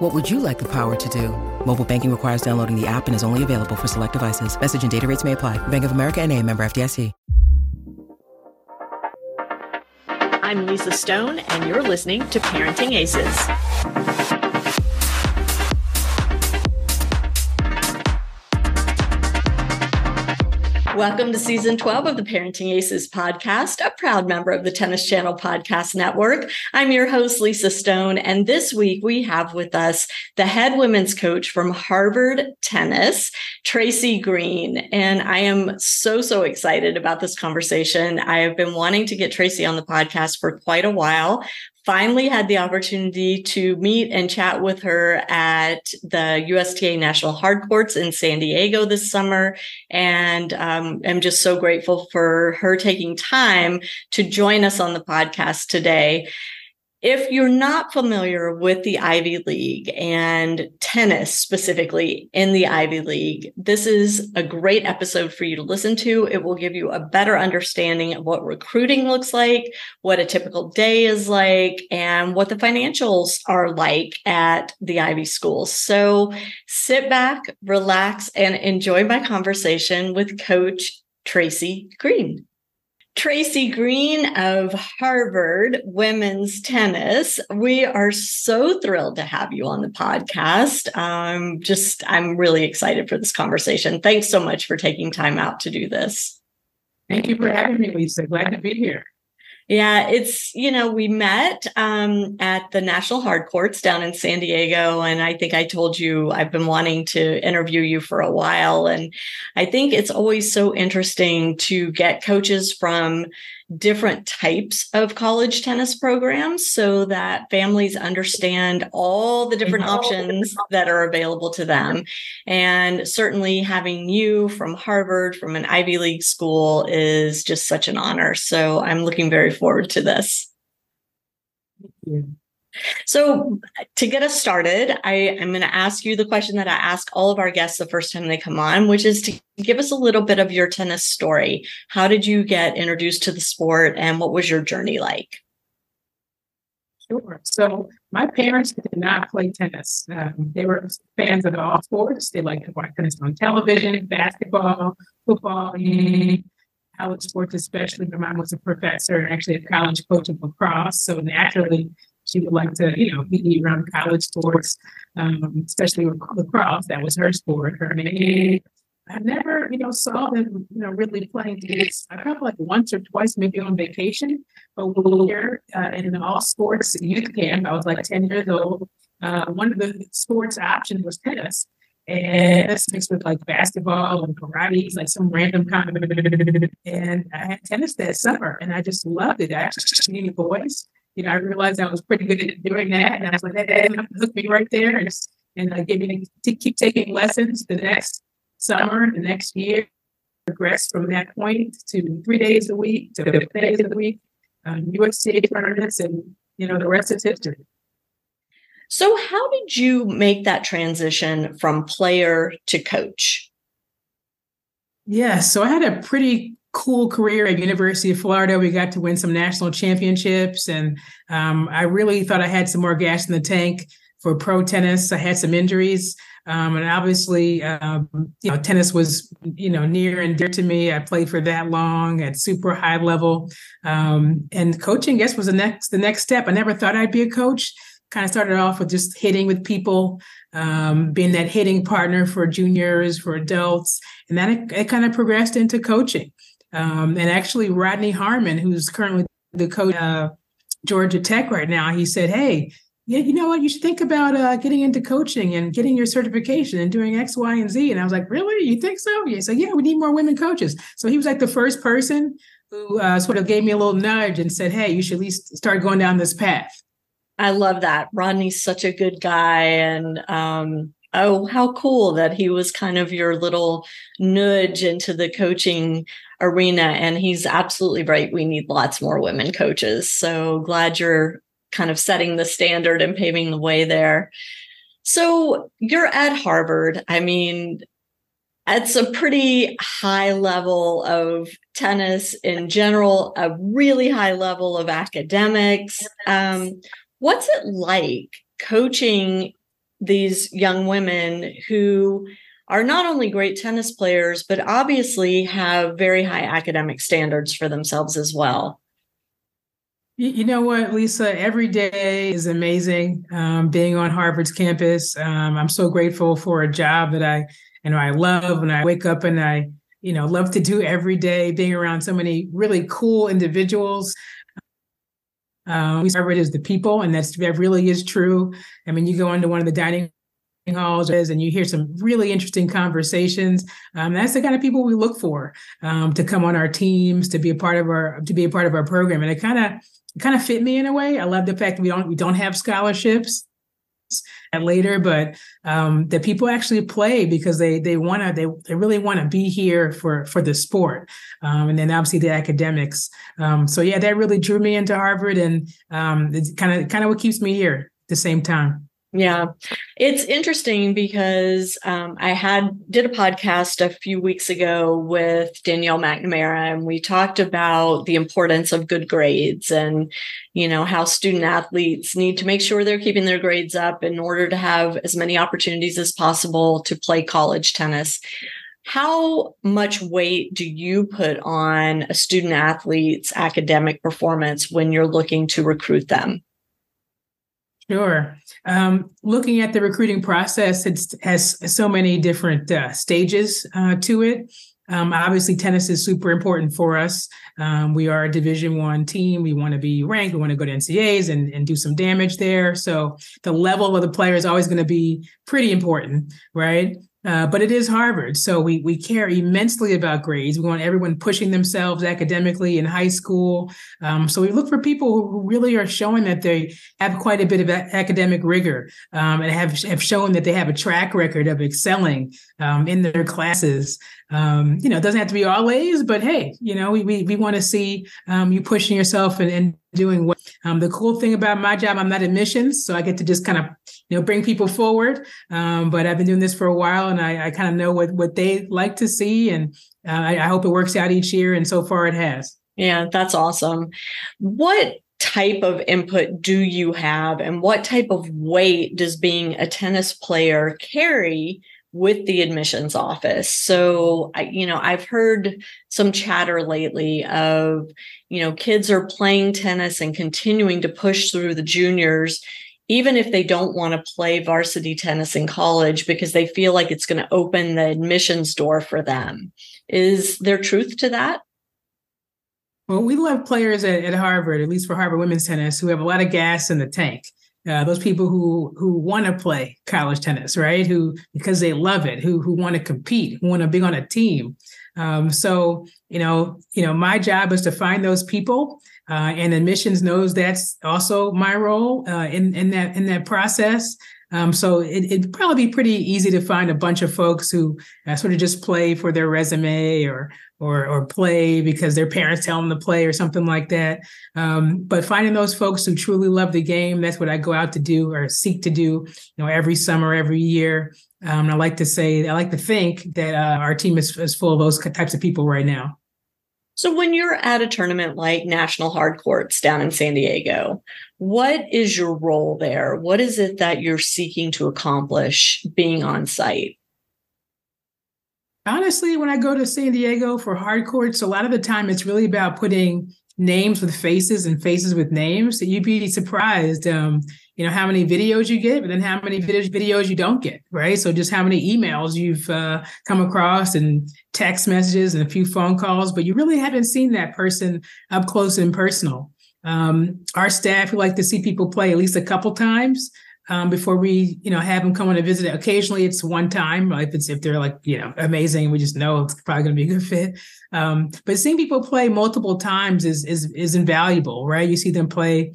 What would you like the power to do? Mobile banking requires downloading the app and is only available for select devices. Message and data rates may apply. Bank of America and a member FDIC. I'm Lisa Stone, and you're listening to ParentingAces. Welcome to season 12 of the ParentingAces podcast, a proud member of the Tennis Channel Podcast Network. I'm your host, Lisa Stone, and this week we have with us the head women's coach from Harvard Tennis, Traci Green. And I am so, so excited about this conversation. I have been wanting to get Traci on the podcast for quite a while finally had the opportunity to meet and chat with her at the USTA National Hard Courts in San Diego this summer. And um, I'm just so grateful for her taking time to join us on the podcast today. If you're not familiar with the Ivy League and tennis specifically in the Ivy League, this is a great episode for you to listen to. It will give you a better understanding of what recruiting looks like, what a typical day is like, and what the financials are like at the Ivy schools. So sit back, relax, and enjoy my conversation with Coach Traci Green. Traci Green of Harvard Women's Tennis. We are so thrilled to have you on the podcast. Um, just, I'm really excited for this conversation. Thanks so much for taking time out to do this. Thank you for having me, Lisa. Glad to be here. Yeah, it's, you know, we met um, at the National Hard Courts down in San Diego. And I think I told you I've been wanting to interview you for a while. And I think it's always so interesting to get coaches from different types of college tennis programs so that families understand all the different options that are available to them. And certainly having you from Harvard, from an Ivy League school, is just such an honor. So I'm looking very forward to this. Thank you. So, to get us started, I am going to ask you the question that I ask all of our guests the first time they come on, which is to give us a little bit of your tennis story. How did you get introduced to the sport and what was your journey like? Sure. So, my parents did not play tennis. Um, they were fans of all sports. They liked to watch tennis on television, basketball, football, college sports, especially. My mom was a professor, actually a college coach of lacrosse. So, naturally, she would like to, you know, be around college sports, um, especially with lacrosse. That was her sport. Her name. I never, you know, saw them, you know, really playing tennis. I probably like once or twice, maybe on vacation. But here uh, in all sports youth camp, I was like 10 years old. Uh, one of the sports options was tennis. And that's mixed with like basketball and karate, like some random kind of. And I had tennis that summer and I just loved it. I actually needed boys you know, I realized I was pretty good at doing that. And I was like, that hooked me right there. And, and I gave me to keep taking lessons the next summer, the next year, progress from that point to three days a week to five days a week, um, USTA tournaments, and, you know, the rest is history. So, how did you make that transition from player to coach? Yeah, so I had a pretty cool career at University of Florida. We got to win some national championships, and um, I really thought I had some more gas in the tank for pro tennis. I had some injuries, um, and obviously, um, you know, tennis was you know near and dear to me. I played for that long at super high level, um, and coaching, I guess, was the next the next step. I never thought I'd be a coach. Kind of started off with just hitting with people, um, being that hitting partner for juniors, for adults, and then it, it kind of progressed into coaching. Um, and actually, Rodney Harmon, who's currently the coach uh, Georgia Tech right now, he said, "Hey, yeah, you know what? You should think about uh, getting into coaching and getting your certification and doing X, Y, and Z." And I was like, "Really? You think so?" He said, "Yeah, we need more women coaches." So he was like the first person who uh, sort of gave me a little nudge and said, "Hey, you should at least start going down this path." I love that. Rodney's such a good guy, and um, oh, how cool that he was kind of your little nudge into the coaching arena. And he's absolutely right. We need lots more women coaches. So glad you're kind of setting the standard and paving the way there. So you're at Harvard. I mean, it's a pretty high level of tennis in general, a really high level of academics. Um, what's it like coaching these young women who are not only great tennis players, but obviously have very high academic standards for themselves as well? You know what, Lisa? Every day is amazing. Um, being on Harvard's campus, um, I'm so grateful for a job that I, you know, I love, and I wake up and I, you know, love to do every day. Being around so many really cool individuals. Um, Harvard is the people, and that's that really is true. I mean, you go into one of the dining halls and you hear some really interesting conversations. Um, that's the kind of people we look for um, to come on our teams, to be a part of our to be a part of our program, and it kind of kind of fit me in a way. I love the fact that we don't we don't have scholarships at later, but um, that people actually play because they they want to they they really want to be here for for the sport, um, and then obviously the academics. Um, so yeah, that really drew me into Harvard, and um, it's kind of kind of what keeps me here at the same time. Yeah, it's interesting because um, I had did a podcast a few weeks ago with Danielle McNamara, and we talked about the importance of good grades and you know how student athletes need to make sure they're keeping their grades up in order to have as many opportunities as possible to play college tennis. How much weight do you put on a student athlete's academic performance when you're looking to recruit them? Sure. Um, looking at the recruiting process, it has so many different uh, stages uh, to it. Um, obviously, tennis is super important for us. Um, we are a Division One team. We want to be ranked. We want to go to NCAAs and, and do some damage there. So the level of the player is always going to be pretty important, right? Uh, but it is Harvard, so we we care immensely about grades. We want everyone pushing themselves academically in high school. Um, so we look for people who really are showing that they have quite a bit of a- academic rigor um, and have have shown that they have a track record of excelling um, in their classes. Um, you know, it doesn't have to be all A's, but hey, you know, we we, we want to see um, you pushing yourself and, and doing what. Um, the cool thing about my job, I'm not admissions, so I get to just kind of you know bring people forward. Um, but I've been doing this for a while, and I, I kind of know what what they like to see, and uh, I, I hope it works out each year. And so far, it has. Yeah, that's awesome. What type of input do you have, and what type of weight does being a tennis player carry? With the admissions office. So, I, you know, I've heard some chatter lately of, you know, kids are playing tennis and continuing to push through the juniors, even if they don't want to play varsity tennis in college because they feel like it's going to open the admissions door for them. Is there truth to that? Well, we love players at, at Harvard, at least for Harvard women's tennis, who have a lot of gas in the tank uh, those people who who want to play college tennis, right? Who because they love it, who who want to compete, who want to be on a team. Um, so you know, you know, my job is to find those people, uh, and admissions knows that's also my role uh, in in that in that process. Um, so it, would probably be pretty easy to find a bunch of folks who uh, sort of just play for their resume or or or play because their parents tell them to play or something like that. Um, but finding those folks who truly love the game, that's what I go out to do or seek to do, you know, every summer, every year. Um, I like to say, I like to think that uh, our team is, is full of those types of people right now. So when you're at a tournament like National Hard Courts down in San Diego, what is your role there? What is it that you're seeking to accomplish being on site? Honestly, when I go to San Diego for hard courts, a lot of the time it's really about putting names with faces and faces with names. So you'd be surprised, um, you know, how many videos you get, but then how many videos you don't get, right? So just how many emails you've uh, come across and text messages and a few phone calls, but you really haven't seen that person up close and personal. Um, our staff, we like to see people play at least a couple times um, before we, you know, have them come on a visit. Occasionally, it's one time. If it's if they're like, you know, amazing, we just know it's probably going to be a good fit. Um, but seeing people play multiple times is is is invaluable, right? You see them play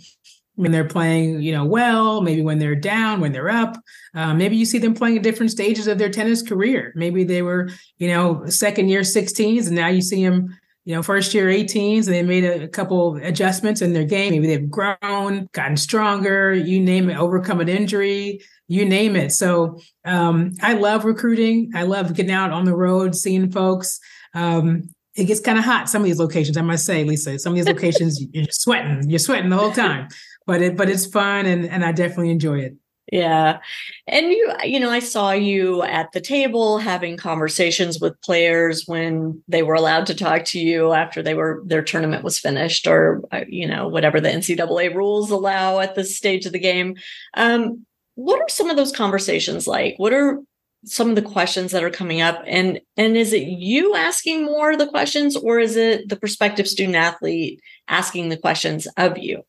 when they're playing, you know, well, maybe when they're down, when they're up. Uh, maybe you see them playing at different stages of their tennis career. Maybe they were, you know, second year 16s, and now you see them you know, first year 18s, and they made a, a, couple adjustments in their game. Maybe they've grown, gotten stronger, you name it, overcome an injury, you name it. So um, I love recruiting. I love getting out on the road, seeing folks. Um, it gets kind of hot some of these locations, I must say, Lisa. Some of these locations you're sweating, you're sweating the whole time. But it but it's fun and and I definitely enjoy it. Yeah. And you, you know, I saw you at the table having conversations with players when they were allowed to talk to you after they were, their tournament was finished or, uh, you know, whatever the NCAA rules allow at this stage of the game. Um, what are some of those conversations like? What are some of the questions that are coming up? And, and is it you asking more of the questions or is it the prospective student athlete asking the questions of you?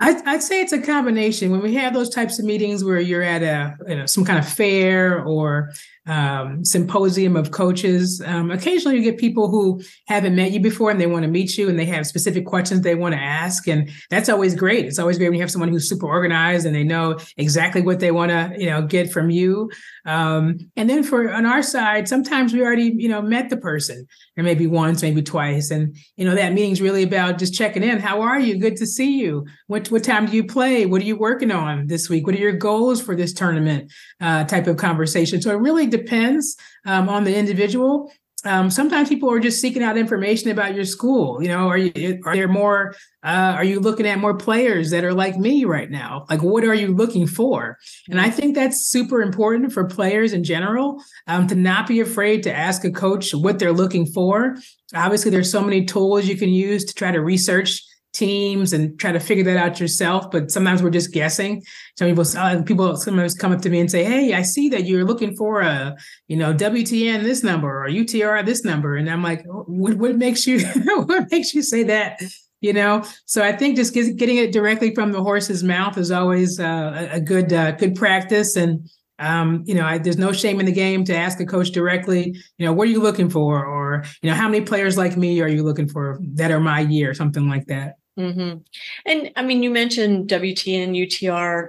I'd, I'd, say it's a combination. When we have those types of meetings where you're at a you know some kind of fair or um, symposium of coaches. Um, occasionally, you get people who haven't met you before and they want to meet you and they have specific questions they want to ask, and that's always great. It's always great when you have someone who's super organized and they know exactly what they want to, you know, get from you. Um, and then for on our side, sometimes we already, you know, met the person, or maybe once, maybe twice, and you know that meeting's really about just checking in. How are you? Good to see you. What what time do you play? What are you working on this week? What are your goals for this tournament? Uh, type of conversation. So it really depends um, on the individual. Um, sometimes people are just seeking out information about your school. You know, are you are there more? Uh, are you looking at more players that are like me right now? Like, what are you looking for? And I think that's super important for players in general um, to not be afraid to ask a coach what they're looking for. Obviously, there's so many tools you can use to try to research teams and try to figure that out yourself. But sometimes we're just guessing. Some people, uh, people sometimes come up to me and say, "Hey, I see that you're looking for a, you know, WTN this number or UTR this number," and I'm like, "What, what makes you, what makes you say that?" You know, so I think just getting it directly from the horse's mouth is always uh, a good, uh, good practice and. Um, you know, I, there's no shame in the game to ask a coach directly, you know, what are you looking for? Or, you know, how many players like me are you looking for that are my year? Something like that. Mm-hmm. And I mean, you mentioned WTN, UTR.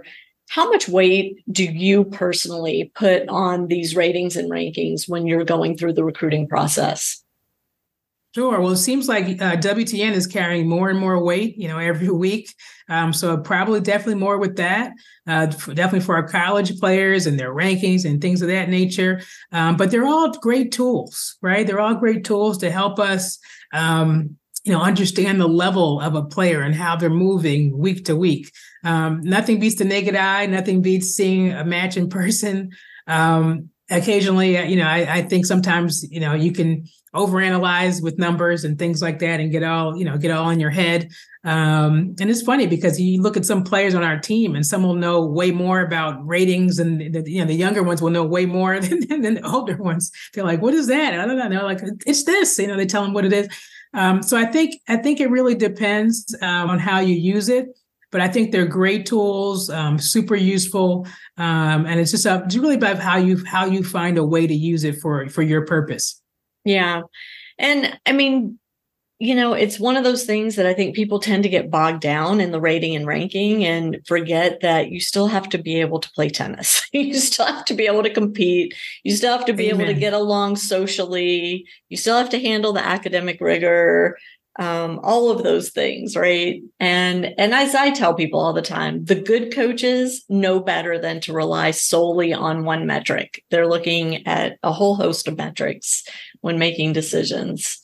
How much weight do you personally put on these ratings and rankings when you're going through the recruiting process? Sure. Well, it seems like uh, WTN is carrying more and more weight, you know, every week. Um, so probably definitely more with that. Uh, definitely for our college players and their rankings and things of that nature. Um, but they're all great tools, right? They're all great tools to help us um, you know understand the level of a player and how they're moving week to week. Um, nothing beats the naked eye. Nothing beats seeing a match in person. Um, occasionally uh, you know I, I, think sometimes you know you can overanalyze with numbers and things like that and get all you know get all in your head. Um, and it's funny because you look at some players on our team and some will know way more about ratings and the, you know the younger ones will know way more than, than the older ones. They're like what is that? I don't know. They're like it's this. You know they tell them what it is um, so I think I think it really depends um, on how you use it, but I think they're great tools, um, super useful, um, and it's just a, it's really about how you how you find a way to use it for for your purpose. Yeah, and I mean you know, it's one of those things that I think people tend to get bogged down in the rating and ranking and forget that you still have to be able to play tennis. you still have to be able to compete. You still have to be Amen. able to get along socially. You still have to handle the academic rigor, um, all of those things, right? And and as I tell people all the time, the good coaches know better than to rely solely on one metric. They're looking at a whole host of metrics when making decisions.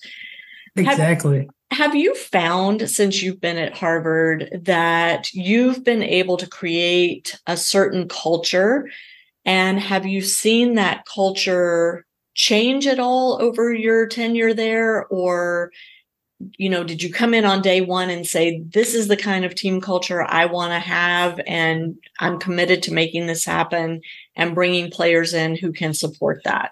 Exactly. Have, have you found since you've been at Harvard that you've been able to create a certain culture? And have you seen that culture change at all over your tenure there? Or, you know, did you come in on day one and say, this is the kind of team culture I want to have, and I'm committed to making this happen and bringing players in who can support that?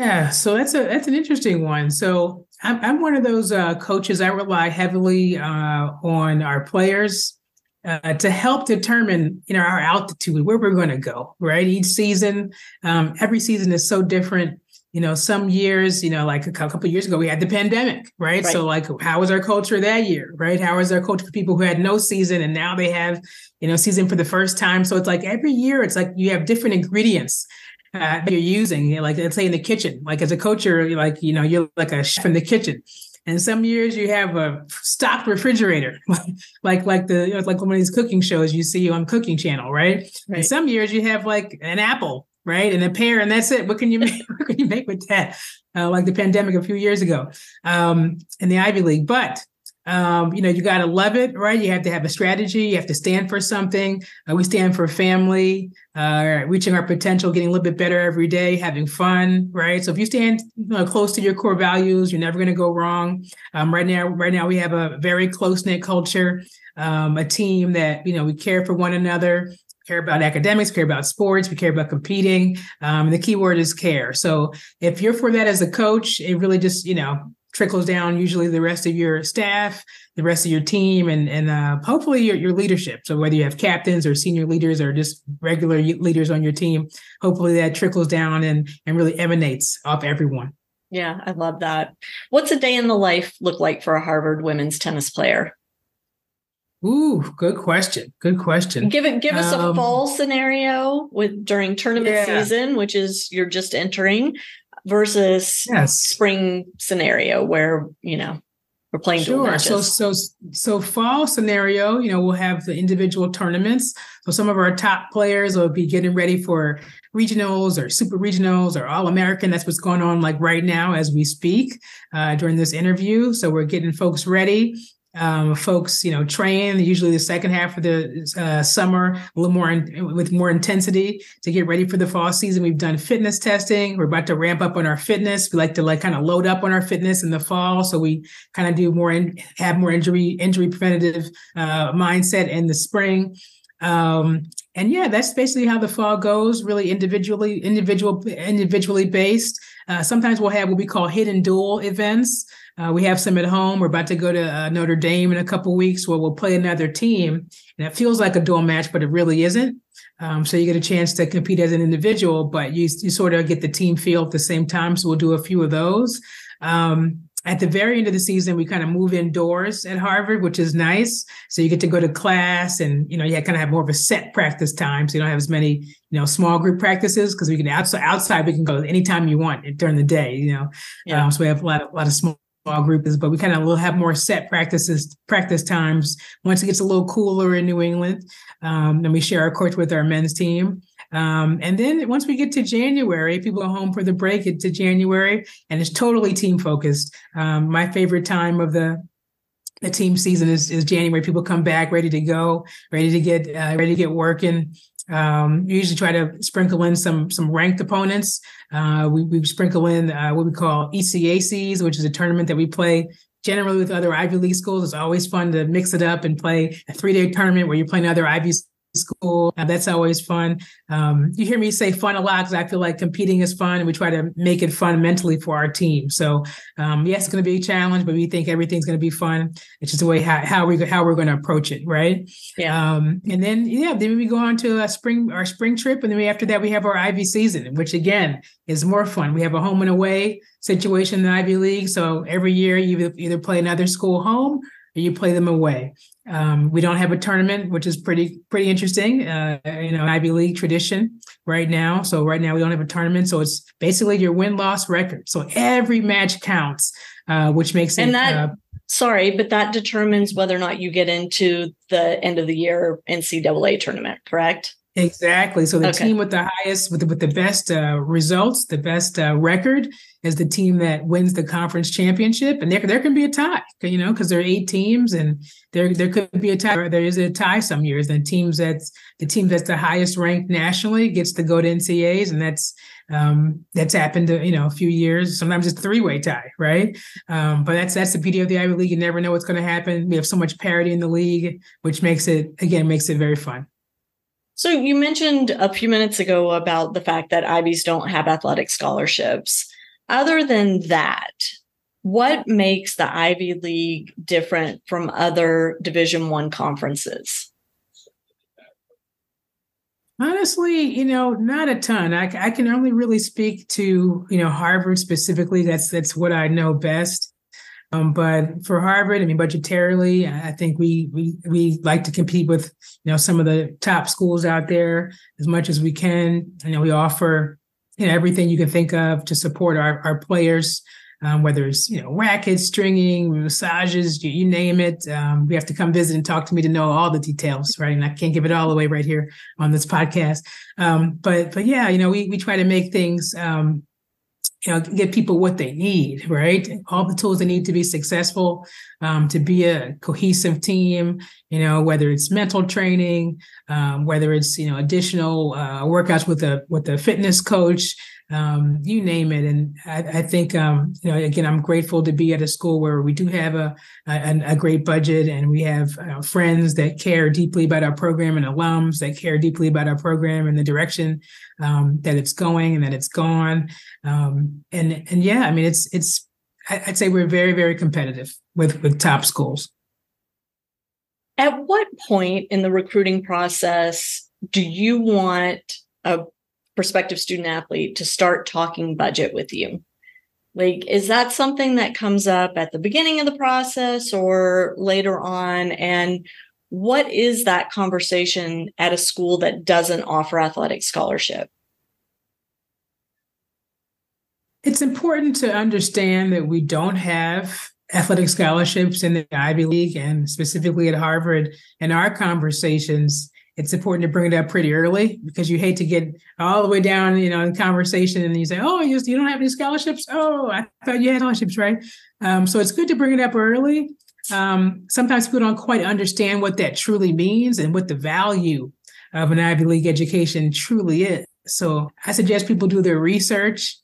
Yeah, so that's a that's an interesting one. So I'm I'm one of those uh, coaches. I rely heavily uh, on our players uh, to help determine you know our altitude, where we're going to go. Right, each season, um, every season is so different. You know, some years, you know, like a couple years ago, we had the pandemic, right? right? So, like, how was our culture that year, right? How was our culture for people who had no season and now they have, you know, season for the first time? So it's like every year, it's like you have different ingredients uh, you're using. You know, like let's say in the kitchen, like as a coach, you're like you know you're like a chef in the kitchen. And some years you have a stocked refrigerator, like like the you know, like one of these cooking shows you see on Cooking Channel, right? right? And some years you have like an apple, right, and a pear, and that's it. What can you make? what can you make with that? Uh, like the pandemic a few years ago um, in the Ivy League, but um, you know, you got to love it, right? You have to have a strategy. You have to stand for something. Uh, we stand for family, uh, reaching our potential, getting a little bit better every day, having fun, right? So if you stand you know, close to your core values, you're never going to go wrong. Um, right now, right now we have a very close knit culture, um, a team that you know we care for one another care about academics, care about sports, we care about competing. Um, the key word is care. So if you're for that as a coach, it really just, you know, trickles down usually the rest of your staff the rest of your team and and uh, hopefully your, your leadership so whether you have captains or senior leaders or just regular leaders on your team hopefully that trickles down and and really emanates off everyone yeah i love that what's a day in the life look like for a harvard women's tennis player Ooh, good question. Good question. Give it give us um, a fall scenario with during tournament yeah. season, which is you're just entering versus yes. spring scenario where you know we're playing sure. So so so fall scenario you know we'll have the individual tournaments. So some of our top players will be getting ready for regionals or super regionals or all american. That's what's going on like right now as we speak uh, during this interview. So we're getting folks ready um, folks, you know, train usually the second half of the uh, summer, a little more in, with more intensity to get ready for the fall season. We've done fitness testing. We're about to ramp up on our fitness. We like to like kind of load up on our fitness in the fall, so we kind of do more and have more injury injury preventative uh, mindset in the spring. Um, and yeah, that's basically how the fall goes. Really individually, individual, individually based. Uh, sometimes we'll have what we call hidden dual events. Uh, we have some at home. We're about to go to uh, Notre Dame in a couple weeks where we'll play another team. And it feels like a dual match, but it really isn't. Um, so you get a chance to compete as an individual, but you, you sort of get the team feel at the same time. So we'll do a few of those. Um, at the very end of the season, we kind of move indoors at Harvard, which is nice. So you get to go to class and, you know, you kind of have more of a set practice time. So you don't have as many, you know, small group practices because we can outside, outside, we can go anytime you want during the day, you know. Yeah. Um, so we have a lot of, a lot of small small group is, but we kind of will have more set practices, practice times once it gets a little cooler in New England. Um, and we share our courts with our men's team. Um, and then once we get to January, people go home for the break into January, and it's totally team focused. Um, my favorite time of the the team season is, is January. People come back ready to go, ready to get uh, ready to get working. Um, we usually try to sprinkle in some some ranked opponents. Uh, we, we sprinkle in uh, what we call ECACs, which is a tournament that we play generally with other Ivy League schools. It's always fun to mix it up and play a three day tournament where you're playing other Ivy school. Uh, that's always fun. Um, you hear me say fun a lot because I feel like competing is fun and we try to make it fun mentally for our team. So um, yes, it's going to be a challenge, but we think everything's going to be fun. It's just the way how, how we how we're going to approach it, right? Yeah. Um, and then yeah, then we go on to a spring our spring trip, and then we, after that we have our Ivy season, which again is more fun. We have a home and away situation in the Ivy League, so every year you either play another school home or you play them away. Um, we don't have a tournament, which is pretty pretty interesting. Uh, you know, Ivy League tradition right now. So right now we don't have a tournament. So it's basically your win loss record. So every match counts, uh, which makes and it. That, uh, sorry, but that determines whether or not you get into the end of the year NCAA tournament. Correct. Exactly. So the okay. team with the highest, with the, with the best uh, results, the best uh, record, is the team that wins the conference championship. And there, there can be a tie, you know, because there are eight teams, and there there could be a tie. or There is a tie some years. And teams that's the team that's the highest ranked nationally gets to go to NCAAs, and that's um, that's happened to you know a few years. Sometimes it's three way tie, right? Um, but that's that's the beauty of the Ivy League. You never know what's going to happen. We have so much parity in the league, which makes it again makes it very fun. So you mentioned a few minutes ago about the fact that Ivies don't have athletic scholarships. Other than that, what makes the Ivy League different from other Division 1 conferences? Honestly, you know, not a ton. I, I can only really speak to, you know, Harvard specifically. That's that's what I know best. Um, but for Harvard, I mean, budgetarily, I think we we we like to compete with you know some of the top schools out there as much as we can. You know, we offer you know, everything you can think of to support our, our players um, whether it's you know rackets, stringing, massages, you, you name it. Um, you have to come visit and talk to me to know all the details, right? And I can't give it all away right here on this podcast. Um, but but yeah, you know, we we try to make things. Um, you know, get people what they need, right? All the tools they need to be successful, um, to be a cohesive team. You know, whether it's mental training, um, whether it's you know additional uh, workouts with a with a fitness coach, um, you name it. And I, I think, um, you know, again, I'm grateful to be at a school where we do have a, a, a great budget and we have uh, friends that care deeply about our program and alums that care deeply about our program and the direction um, that it's going and that it's gone. Um, and, and yeah, I mean, it's, it's, I'd say we're very, very competitive with, with top schools. At what point in the recruiting process do you want a prospective student athlete to start talking budget with you? Like, is that something that comes up at the beginning of the process or later on? And what is that conversation at a school that doesn't offer athletic scholarship? It's important to understand that we don't have athletic scholarships in the Ivy League and specifically at Harvard. And our conversations it's important to bring it up pretty early because you hate to get all the way down, you know, in conversation and you say, "Oh, you, you don't have any scholarships? Oh, I thought you had scholarships, right?" Um, so it's good to bring it up early. Um, sometimes people don't quite understand what that truly means and what the value of an Ivy League education truly is. So I suggest people do their research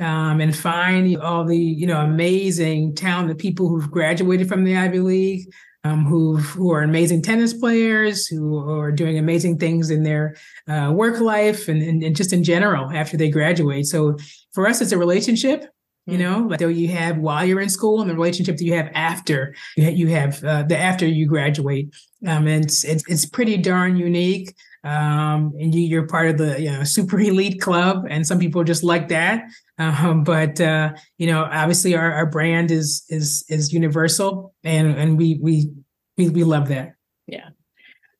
um, and find all the you know amazing talented people who've graduated from the Ivy League um, who who are amazing tennis players, who are doing amazing things in their uh, work life and, and, and, just in general after they graduate. So for us, it's a relationship. You know, like that you have while you're in school, and the relationship that you have after you have uh, the after you graduate. Um, and it's, it's, it's pretty darn unique. Um, and you, are part of the you know super elite club, and some people just like that. Um, but uh, you know, obviously, our, our brand is is is universal, and and we we we we love that. Yeah.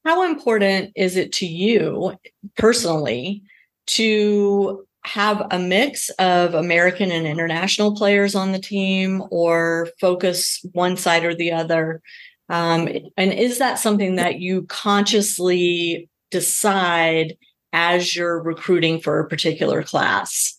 How important is it to you personally to have a mix of American and international players on the team, or focus one side or the other? Um, and is that something that you consciously decide as you're recruiting for a particular class?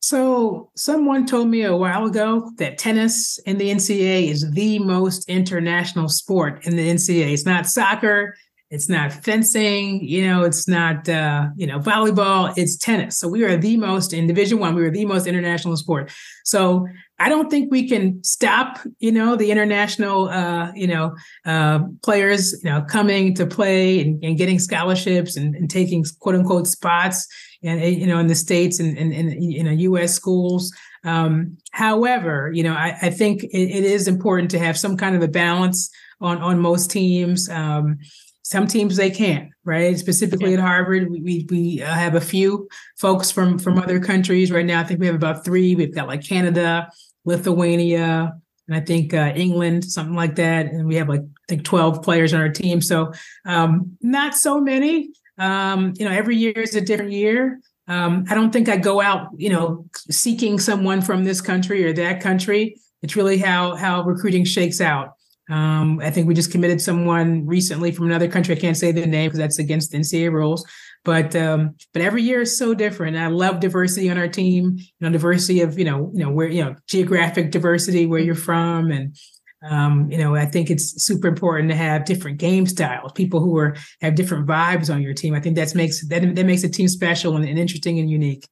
So, someone told me a while ago that tennis in the NCAA is the most international sport in the NCAA. It's not soccer, it's not fencing, you know, it's not uh, you know volleyball. It's tennis. So we are the most in Division One. We are the most international sport. So I don't think we can stop, you know, the international, uh, you know, uh, players, you know, coming to play and, and getting scholarships and, and, taking quote unquote spots, and you know, in the states and in, in, in, in U.S. schools. Um, however, you know, I, I think it, it is important to have some kind of a balance on on most teams. Um, some teams they can't, right? Specifically yeah. at Harvard, we we, we uh, have a few folks from from other countries right now. I think we have about three. We've got like Canada, Lithuania, and I think uh, England, something like that. And we have like I think twelve players on our team, so um, not so many. Um, you know, every year is a different year. Um, I don't think I go out, you know, seeking someone from this country or that country. It's really how how recruiting shakes out. Um, I think we just committed someone recently from another country. I can't say the name because that's against NCAA rules. But um, but every year is so different. I love diversity on our team. You know, diversity of you know you know where you know geographic diversity, where you're from, and um, you know I think it's super important to have different game styles. People who are have different vibes on your team. I think that makes that that makes a team special and, and interesting and unique.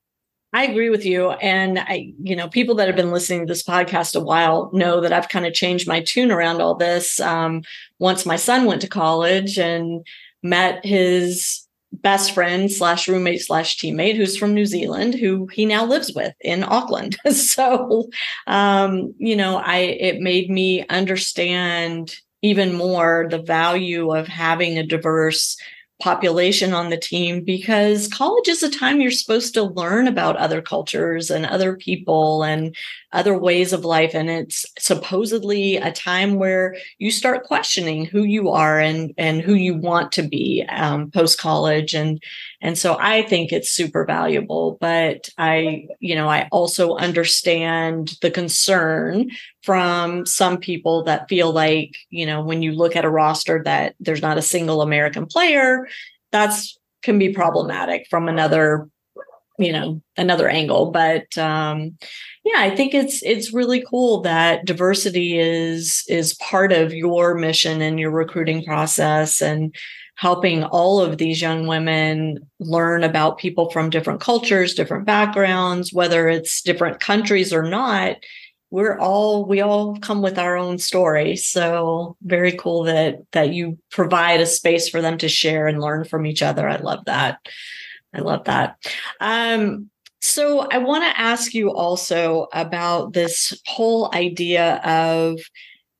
I agree with you. And I, you know, people that have been listening to this podcast a while know that I've kind of changed my tune around all this. Um, once my son went to college and met his best friend slash roommate slash teammate who's from New Zealand, who he now lives with in Auckland. so, um, you know, I it made me understand even more the value of having a diverse population on the team because college is a time you're supposed to learn about other cultures and other people and other ways of life. And it's supposedly a time where you start questioning who you are and and who you want to be um, post college and And so I think it's super valuable, but I, you know, I also understand the concern from some people that feel like, you know, when you look at a roster that there's not a single American player, that's can be problematic from another you know another angle. But um yeah i think it's it's really cool that diversity is is part of your mission and your recruiting process. And helping all of these young women learn about people from different cultures different backgrounds whether it's different countries or not we're all we all come with our own story. So very cool that that you provide a space for them to share and learn from each other. I love that. I love that. Um so i want to ask you also about this whole idea of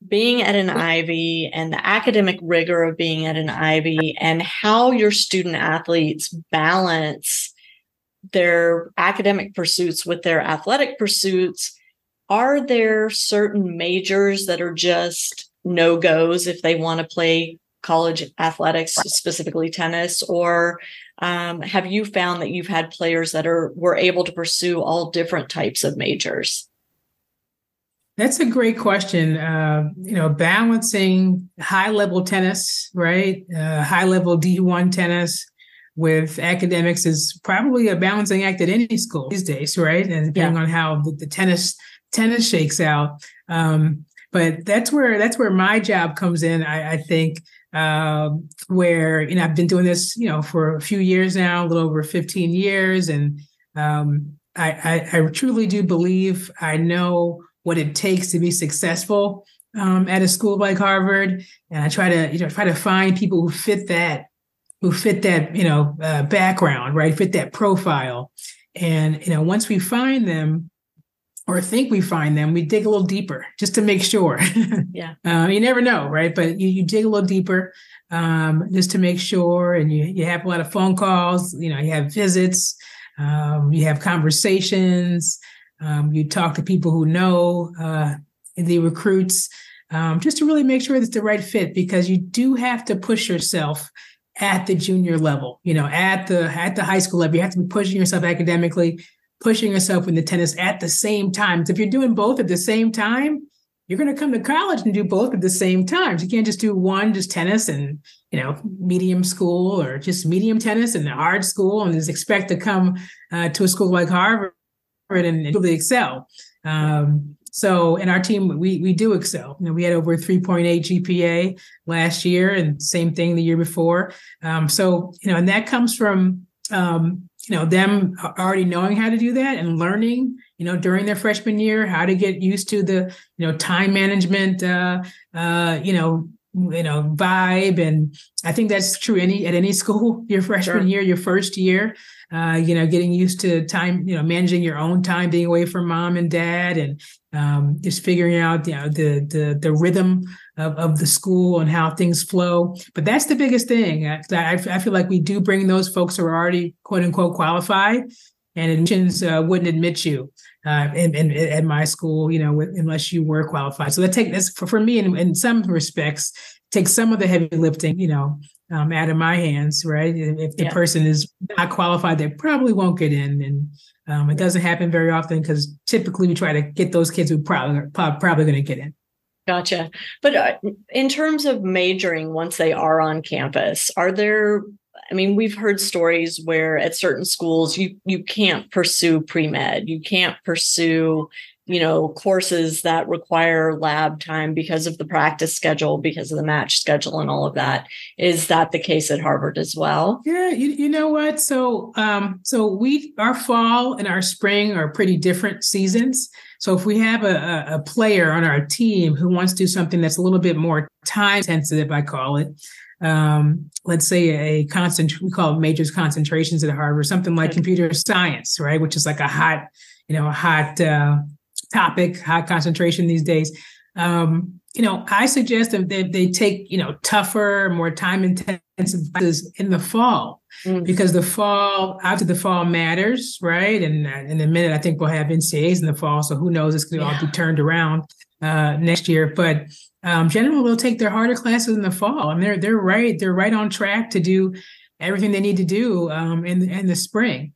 being at an ivy and the academic rigor of being at an ivy and how your student athletes balance their academic pursuits with their athletic pursuits are there certain majors that are just no goes if they want to play college athletics, specifically tennis, or um, have you found that you've had players that are were able to pursue all different types of majors? That's a great question. Uh, you know, balancing high level tennis, right? Uh, high level D1 tennis with academics is probably a balancing act at any school these days, right? And depending yeah. on how the, the tennis tennis shakes out. Um, but that's where that's where my job comes in. I, I think um, where you know I've been doing this you know for a few years now, a little over 15 years, and um, I, I, I truly do believe I know what it takes to be successful um, at a school like Harvard, and I try to you know try to find people who fit that who fit that you know uh, background, right? Fit that profile, and you know once we find them, or think we find them, we dig a little deeper just to make sure. yeah. Uh, you never know, right? But you, you dig a little deeper um, just to make sure. And you, you have a lot of phone calls, you know, you have visits, um, you have conversations, um, you talk to people who know uh, the recruits um, just to really make sure it's the right fit because you do have to push yourself at the junior level you know at the at the high school level you have to be pushing yourself academically pushing yourself in the tennis at the same time. So if you're doing both at the same time, you're going to come to college and do both at the same time. So you can't just do one, just tennis and you know medium school, or just medium tennis and hard school, and just expect to come uh, to a school like Harvard and, really excel. Um, so in our team, we we do excel. You know, we had over 3.8 GPA last year, and same thing the year before. Um, so you know, and that comes from um, you know them already knowing how to do that and learning you know during their freshman year how to get used to the you know time management uh uh you know you know vibe and i think that's true any at any school your freshman sure. year your first year uh, you know getting used to time you know managing your own time being away from mom and dad and um, just figuring out you know the the the rhythm of, of the school and how things flow. But that's the biggest thing. I, I feel like we do bring those folks who are already quote unquote qualified, and admissions uh, wouldn't admit you uh, in, in, in, my school, you know, unless you were qualified. So that take that's for, for me in, in some respects takes some of the heavy lifting, you know, um, out of my hands, right? If the yeah. person is not qualified, they probably won't get in, and um, it doesn't happen very often because typically we try to get those kids who probably are probably going to get in. Gotcha. But uh, in terms of majoring once they are on campus, are there I mean, we've heard stories where at certain schools you you can't pursue pre-med, you can't pursue, you know, courses that require lab time because of the practice schedule, because of the match schedule and all of that. Is that the case at Harvard as well? Yeah, you, you know what? So um so we our fall and our spring are pretty different seasons. So if we have a, a player on our team who wants to do something that's a little bit more time sensitive, I call it, um, let's say a constant, we call it majors concentrations at Harvard, something like computer science, right? Which is like a hot, you know, a hot uh, topic, hot concentration these days. Um, you know, I suggest that they, they take, you know, tougher, more time intensive classes in the fall mm-hmm. because the fall after the fall matters, right? And uh, in a minute, I think we'll have NCAAs in the fall, so who knows? It's going to yeah. all be turned around uh, next year. But um, generally, they'll take their harder classes in the fall, and they're they're right they're right on track to do everything they need to do um, in in the spring.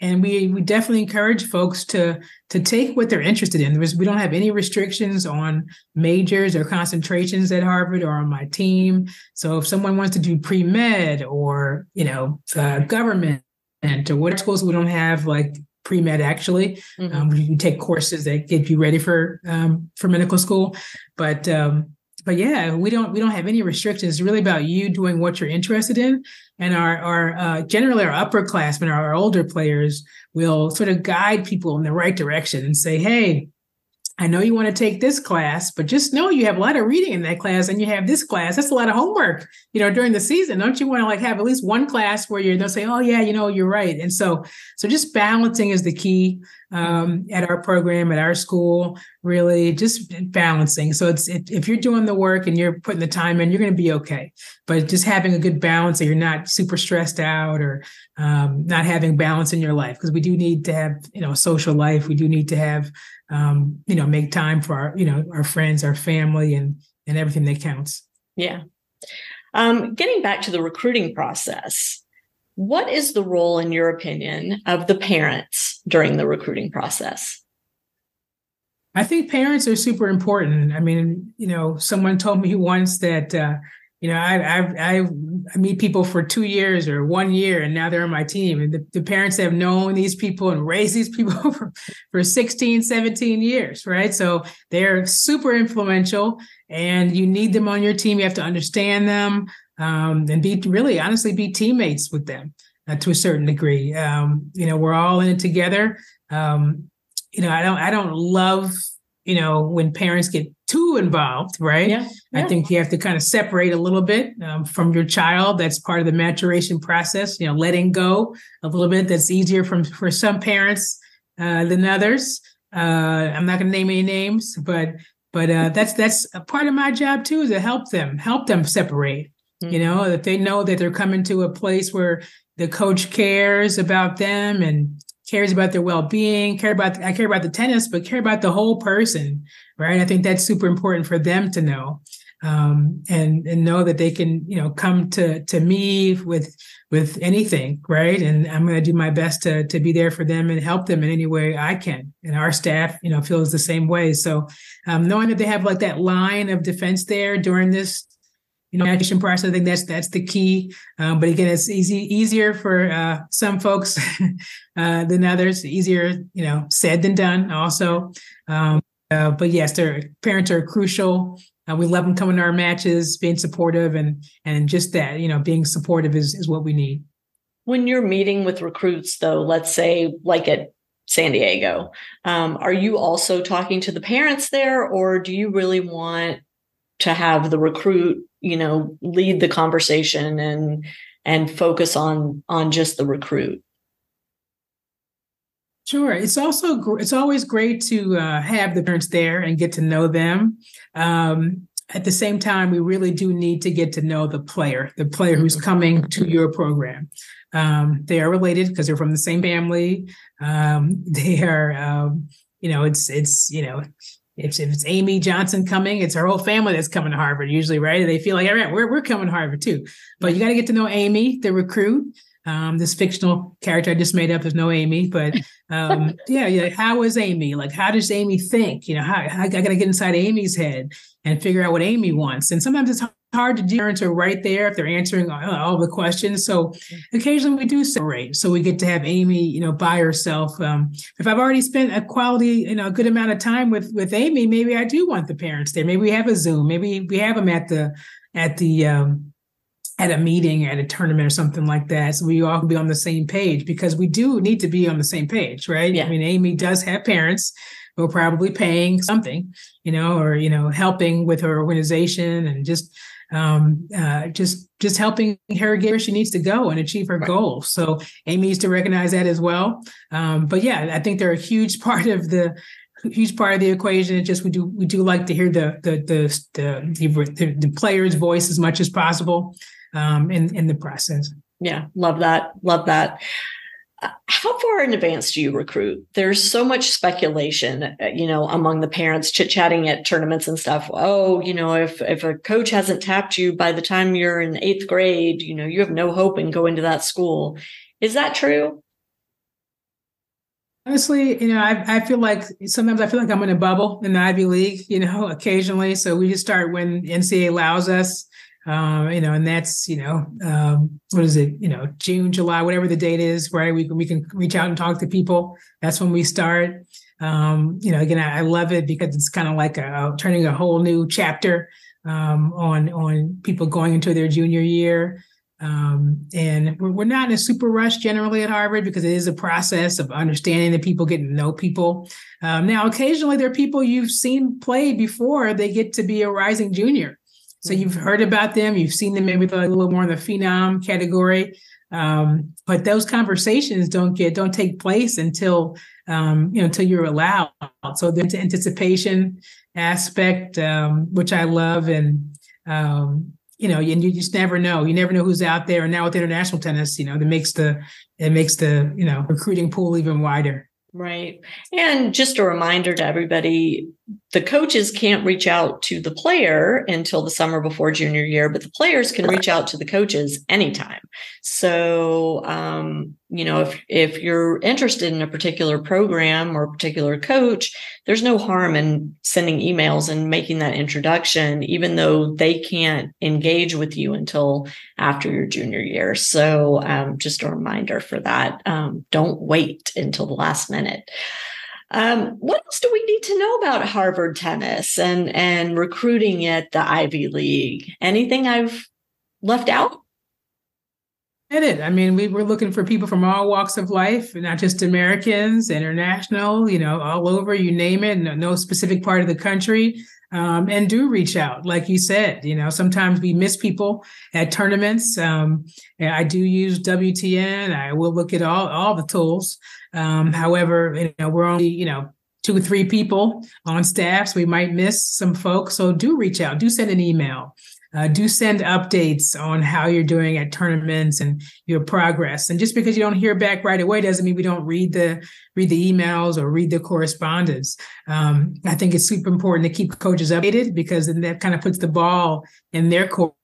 And we we definitely encourage folks to to take what they're interested in. we don't have any restrictions on majors or concentrations at Harvard or on my team. So if someone wants to do pre med or you know uh, government or what schools we don't have like pre med actually. Mm-hmm. Um, you take courses that get you ready for um, for medical school, but um, but yeah, we don't we don't have any restrictions. It's really about you doing what you're interested in, and our our uh, generally our upperclassmen, our, our older players, will sort of guide people in the right direction and say, hey, I know you want to take this class, but just know you have a lot of reading in that class and you have this class. That's a lot of homework, you know, during the season. Don't you want to like have at least one class where you're they'll say, Oh yeah, you know, you're right. And so so just balancing is the key um, at our program, at our school, really just balancing. So it's it, if you're doing the work and you're putting the time in, you're going to be okay. But just having a good balance so you're not super stressed out or um, not having balance in your life, because we do need to have, you know, a social life. We do need to have um, you know, make time for our, you know, our friends, our family, and and everything that counts. Yeah. Um, getting back to the recruiting process, what is the role, in your opinion, of the parents during the recruiting process? I think parents are super important. I mean, you know, someone told me once that uh, you know, I, I, I meet people for two years or one year, and now they're on my team. And the, the parents have known these people and raised these people for, for 16, 17 years, right? So they're super influential, and you need them on your team. You have to understand them um, and be really, honestly, be teammates with them uh, to a certain degree. Um, you know, we're all in it together. Um, you know, I don't, I don't love you know, when parents get too involved, right? Yeah, yeah. I think you have to kind of separate a little bit um, from your child. That's part of the maturation process, you know, letting go a little bit. That's easier from for some parents uh, than others. Uh, I'm not going to name any names, but but uh, that's that's a part of my job too, is to help them, help them separate. Mm-hmm. You know, that they know that they're coming to a place where the coach cares about them and cares about their well-being, care about I care about the tennis, but care about the whole person, right? I think that's super important for them to know. Um, and and know that they can you know come to to me with with anything right and i'm going to do my best to to be there for them and help them in any way i can and our staff you know feels the same way so um, knowing that they have like that line of defense there during this you know, education process. I think that's that's the key. Um, but again, it's easy easier for uh, some folks uh, than others. Easier, you know, said than done. Also, um, uh, but yes, their parents are crucial. Uh, we love them coming to our matches, being supportive, and and just that, you know, being supportive is is what we need. When you're meeting with recruits, though, let's say like at San Diego, um, are you also talking to the parents there, or do you really want to have the recruit you know lead the conversation and and focus on on just the recruit Sure. It's also it's always great to uh, have the parents there and get to know them. Um, at the same time, we really do need to get to know the player, the player who's mm-hmm. coming to your program. Um, they are related because they're from the same family. Um, they are, um, you know, it's it's you know if, if it's Amy Johnson coming, it's her whole family that's coming to Harvard usually, right? They feel like, all right, we're, we're coming to Harvard too. But you got to get to know Amy, the recruit. Um, this fictional character I just made up. There's no Amy, but um, yeah, yeah. How is Amy? Like, how does Amy think? You know, how, how I got to get inside Amy's head and figure out what Amy wants. And sometimes it's hard to do. Parents are right there if they're answering all, all, the questions. So occasionally we do separate. So we get to have Amy, you know, by herself. Um, if I've already spent a quality, you know, a good amount of time with with Amy, maybe I do want the parents there. Maybe we have a Zoom. Maybe we have them at the at the um, at a meeting, at a tournament, or something like that. So we all can be on the same page because we do need to be on the same page, right? Yeah. I mean, Amy does have parents who are probably paying something, you know, or you know, helping with her organization and just um, uh, just just helping her get where she needs to go and achieve her right. goals. So Amy needs to recognize that as well. Um, but yeah, I think they're a huge part of the huge part of the equation. It's just we do we do like to hear the the the the, the, the player's voice as much as possible um, in in the process. Yeah, love that. Love that. How far in advance do you recruit? There's so much speculation, uh, you know, among the parents chit chatting at tournaments and stuff. Oh, you know, if if a coach hasn't tapped you by the time you're in eighth grade, you know, you have no hope in going to that school. Is that true? Honestly, you know, I, I feel like sometimes I feel like I'm in a bubble in the Ivy League, you know, occasionally. So we just start when NCAA allows us um, you know, and that's you know, um, what is it? You know, June, July, whatever the date is, right? We we can reach out and talk to people. That's when we start. Um, you know, again, I, I love it because it's kind of like a, a, turning a whole new chapter um, on on people going into their junior year. Um, and we're, we're not in a super rush generally at Harvard because it is a process of understanding the people, getting to know people. Um, now, occasionally there are people you've seen play before they get to be a rising junior. So you've heard about them, you've seen them maybe a little more in the phenom category, um, but those conversations don't get don't take place until um, you know until you're allowed. So there's the anticipation aspect, um, which I love, and um, you know, and you just never know. You never know who's out there. And now with international tennis, you know, that makes the it makes the you know recruiting pool even wider. Right. And just a reminder to everybody the coaches can't reach out to the player until the summer before junior year, but the players can reach out to the coaches anytime. So, um, you know, if if you're interested in a particular program or particular coach, there's no harm in sending emails and making that introduction, even though they can't engage with you until after your junior year. So, um, just a reminder for that. Um, don't wait until the last minute. Um, what else do we need to know about Harvard tennis and and recruiting at the Ivy League? Anything I've left out? it. I mean, we were looking for people from all walks of life, not just Americans, international, you know, all over, you name it, no, no specific part of the country. Um, and do reach out, like you said. You know, sometimes we miss people at tournaments. Um, I do use WTN. I will look at all all the tools. Um, however, you know, we're only you know two or three people on staff, so we might miss some folks. So do reach out. Do send an email. Uh, do send updates on how you're doing at tournaments and your progress. And just because you don't hear back right away doesn't mean we don't read the read the emails or read the correspondence. Um, I think it's super important to keep coaches updated because then that kind of puts the ball in their court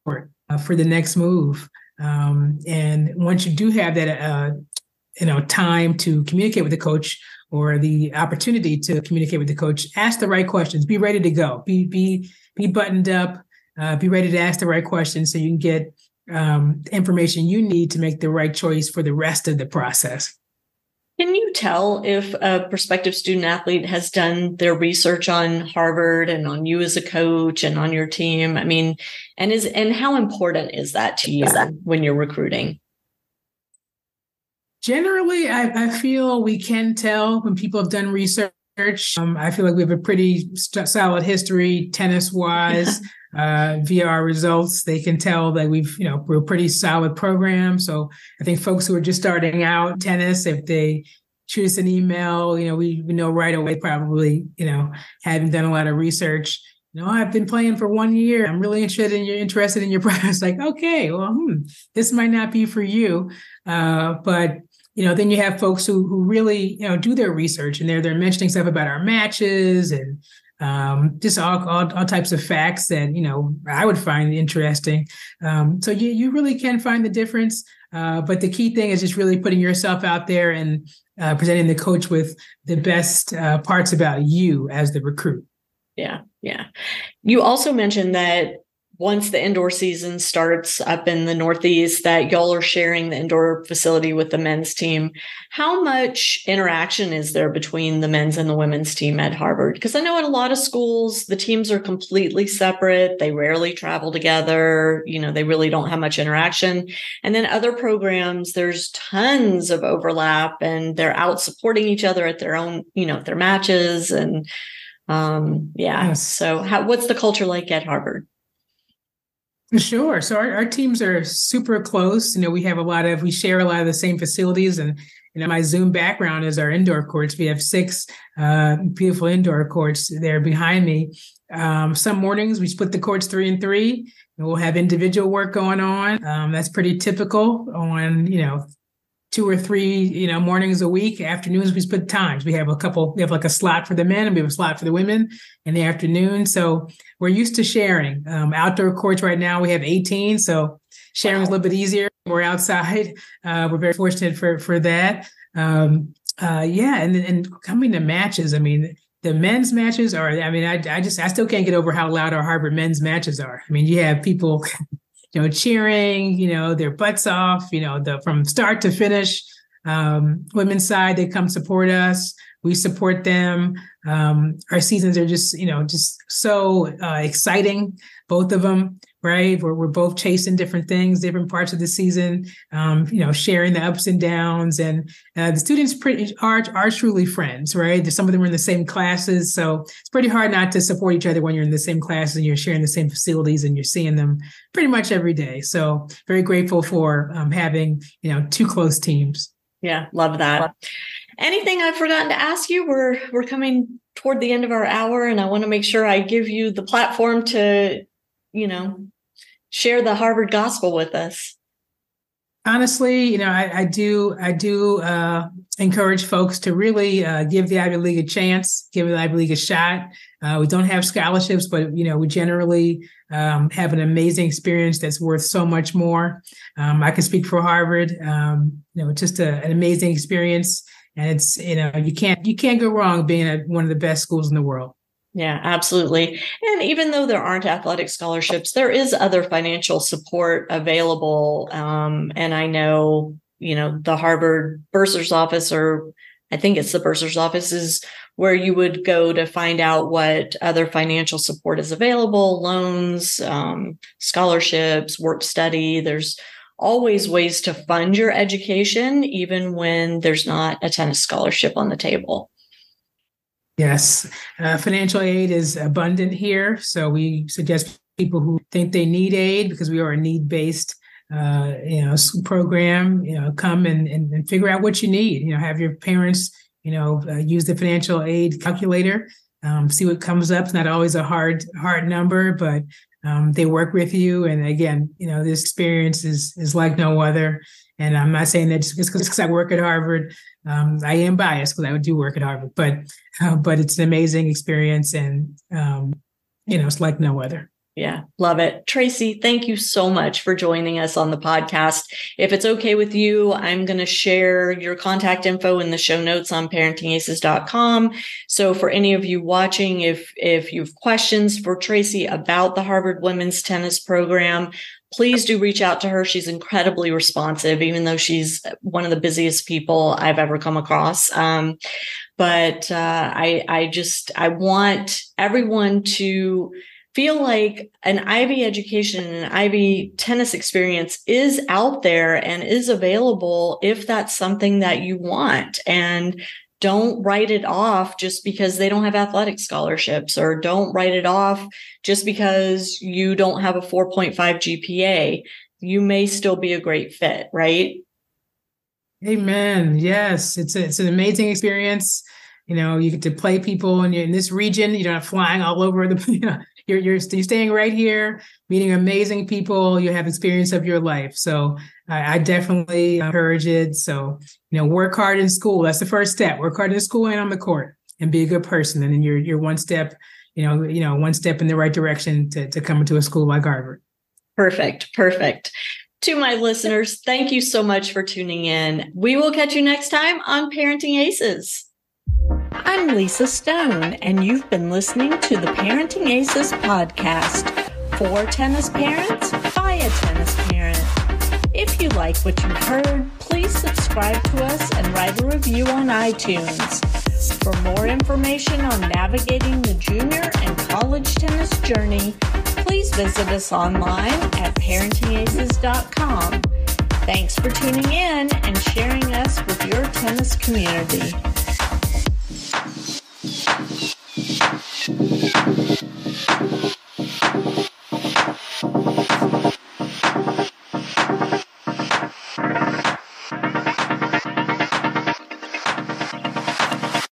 uh, for the next move. Um, and once you do have that, uh, you know, time to communicate with the coach or the opportunity to communicate with the coach, ask the right questions. Be ready to go. Be be be buttoned up uh, be ready to ask the right questions so you can get um, information you need to make the right choice for the rest of the process. Can you tell if a prospective student athlete has done their research on Harvard and on you as a coach and on your team? I mean, and is and how important is that to you when you're recruiting? Generally, I, I feel we can tell when people have done research. Um, I feel like we have a pretty st- solid history tennis wise. uh, via our results, they can tell that we've, you know, we're a pretty solid program. So I think folks who are just starting out tennis, if they shoot us an email, you know, we, we know right away, probably, you know, having done a lot of research. You know, I've been playing for one year. I'm really interested in your interested in your product. like, okay, well, hmm, this might not be for you. Uh, but you know, then you have folks who who really, you know, do their research and they're they're mentioning stuff about our matches and um, just all, all, all types of facts that you know I would find interesting. Um, so you you really can find the difference. Uh, but the key thing is just really putting yourself out there and uh, presenting the coach with the best uh, parts about you as the recruit. Yeah, yeah. You also mentioned that once the indoor season starts up in the Northeast, that y'all are sharing the indoor facility with the men's team. How much interaction is there between the men's and the women's team at Harvard? Because I know at a lot of schools, the teams are completely separate. They rarely travel together. You know, they really don't have much interaction. And then other programs, there's tons of overlap and they're out supporting each other at their own, you know, their matches. And um, yeah. Yes. So how, what's the culture like at Harvard? Sure. So our, our teams are super close. You know, we have a lot of, we share a lot of the same facilities. And, you know, my Zoom background is our indoor courts. We have six uh, beautiful indoor courts there behind me. Um, some mornings we split the courts three and three, and we'll have individual work going on. Um, that's pretty typical on, you know, two or three, you know, mornings a week. Afternoons we split times. We have a couple. We have like a slot for the men, and we have a slot for the women in the afternoon. So we're used to sharing. Um, outdoor courts right now we have 18, so sharing is a little bit easier. We're outside. Uh, we're very fortunate for for that. Um, uh, yeah, and and coming to matches, I mean, the men's matches are. I mean, I I just I still can't get over how loud our Harvard men's matches are. I mean, you have people you know, cheering, you know, their butts off, you know, the from start to finish. Um, women's side, they come support us. We support them. Um, our seasons are just, you know, just so uh, exciting, both of them right? We're, we're both chasing different things, different parts of the season, um, you know, sharing the ups and downs. And uh, the students pretty are, are truly friends, right? Some of them are in the same classes. So it's pretty hard not to support each other when you're in the same classes and you're sharing the same facilities and you're seeing them pretty much every day. So very grateful for um, having, you know, two close teams. Yeah, love that. Anything I've forgotten to ask you? We're we're coming toward the end of our hour and I want to make sure I give you the platform to, you know, share the Harvard gospel with us? Honestly, you know, I, I do I do uh, encourage folks to really uh, give the Ivy League a chance, give the Ivy League a shot. Uh, we don't have scholarships, but you know, we generally um, have an amazing experience that's worth so much more. Um, I can speak for Harvard. Um, you know, just a, an amazing experience, and it's you know, you can't you can't go wrong being at one of the best schools in the world. Yeah, absolutely. And even though there aren't athletic scholarships, there is other financial support available. Um, and I know, you know, the Harvard bursar's office, or I think it's the bursar's office, is where you would go to find out what other financial support is available loans, um, scholarships, work study. There's always ways to fund your education, even when there's not a tennis scholarship on the table. Yes, uh, financial aid is abundant here. So we suggest people who think they need aid because we are a need based uh, you know program. You know, come and, and, and figure out what you need. You know, have your parents you know uh, use the financial aid calculator. Um, see what comes up. It's not always a hard hard number, but um, they work with you. And again, you know, this experience is is like no other. And I'm not saying that just because I work at Harvard, um, I am biased because I do work at Harvard, but uh, but it's an amazing experience, and um, you know, it's like no other. Yeah, love it. Traci, thank you so much for joining us on the podcast. If it's okay with you, I'm going to share your contact info in the show notes on parentingaces.com. So for any of you watching, if if you have questions for Traci about the Harvard women's tennis program, please do reach out to her. She's incredibly responsive, even though she's one of the busiest people I've ever come across. Um, but uh, I, I just I want everyone to feel like an Ivy education, an Ivy tennis experience is out there and is available if that's something that you want. And don't write it off just because they don't have athletic scholarships or don't write it off just because you don't have a 4.5 GPA. You may still be a great fit, right? Amen. Yes, it's a, it's an amazing experience. You know, you get to play people and you're in this region. Not have flying all over the. You know, you're you're, you're staying right here, meeting amazing people. You have experience of your life. So I, I, definitely encourage it. So you know, work hard in school. That's the first step. Work hard in school and on the court, and be a good person. And then you're you're one step, you know, you know, one step in the right direction to to come into a school like Harvard. Perfect. Perfect. To my listeners, thank you so much for tuning in. We will catch you next time on ParentingAces. I'm Lisa Stone, and you've been listening to the ParentingAces podcast for tennis parents by a tennis parent. If you like what you've heard, please subscribe to us and write a review on iTunes. For more information on navigating the junior and college tennis journey, please visit us online at parentingaces.com. Thanks for tuning in and sharing us with your tennis community. Thank you.